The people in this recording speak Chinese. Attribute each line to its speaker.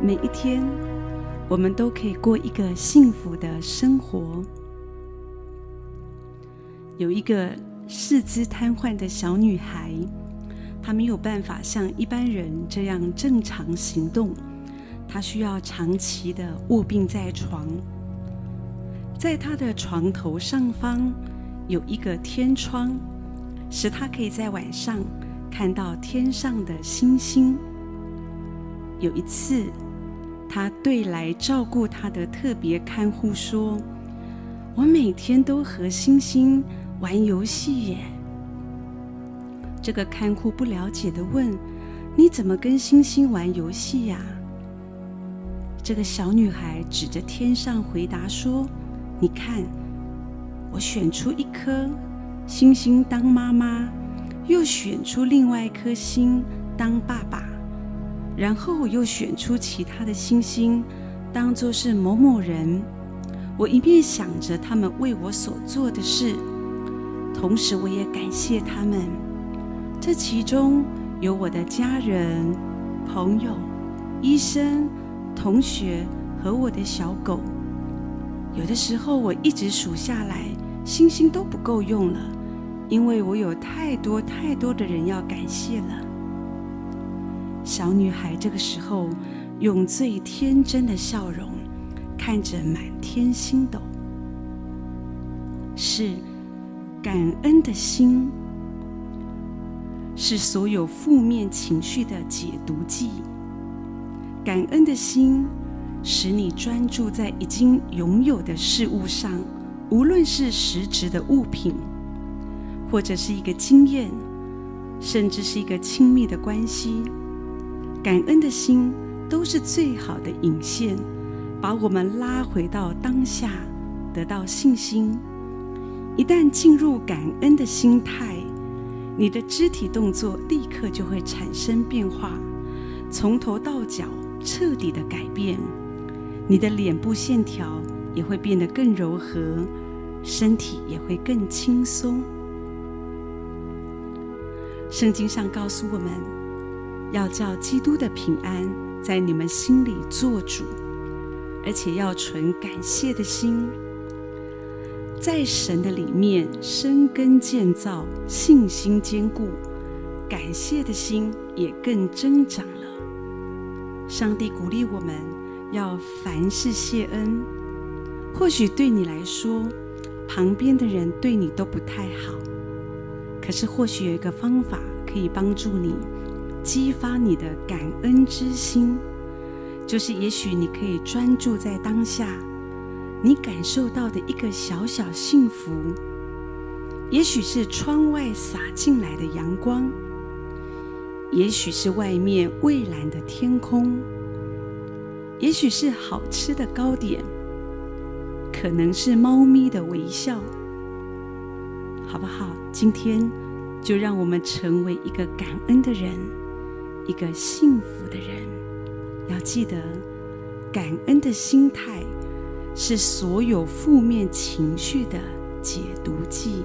Speaker 1: 每一天，我们都可以过一个幸福的生活。有一个四肢瘫痪的小女孩，她没有办法像一般人这样正常行动，她需要长期的卧病在床。在她的床头上方有一个天窗，使她可以在晚上看到天上的星星。有一次，他对来照顾他的特别看护说：“我每天都和星星玩游戏耶。”这个看护不了解的问：“你怎么跟星星玩游戏呀？”这个小女孩指着天上回答说：“你看，我选出一颗星星当妈妈，又选出另外一颗星当爸爸。”然后我又选出其他的星星，当作是某某人。我一边想着他们为我所做的事，同时我也感谢他们。这其中有我的家人、朋友、医生、同学和我的小狗。有的时候我一直数下来，星星都不够用了，因为我有太多太多的人要感谢了。小女孩这个时候用最天真的笑容看着满天星斗，是感恩的心，是所有负面情绪的解毒剂。感恩的心使你专注在已经拥有的事物上，无论是实质的物品，或者是一个经验，甚至是一个亲密的关系。感恩的心都是最好的引线，把我们拉回到当下，得到信心。一旦进入感恩的心态，你的肢体动作立刻就会产生变化，从头到脚彻底的改变。你的脸部线条也会变得更柔和，身体也会更轻松。圣经上告诉我们。要叫基督的平安在你们心里做主，而且要存感谢的心，在神的里面生根建造，信心坚固，感谢的心也更增长了。上帝鼓励我们要凡事谢恩。或许对你来说，旁边的人对你都不太好，可是或许有一个方法可以帮助你。激发你的感恩之心，就是也许你可以专注在当下，你感受到的一个小小幸福，也许是窗外洒进来的阳光，也许是外面蔚蓝的天空，也许是好吃的糕点，可能是猫咪的微笑，好不好？今天就让我们成为一个感恩的人。一个幸福的人，要记得，感恩的心态是所有负面情绪的解毒剂。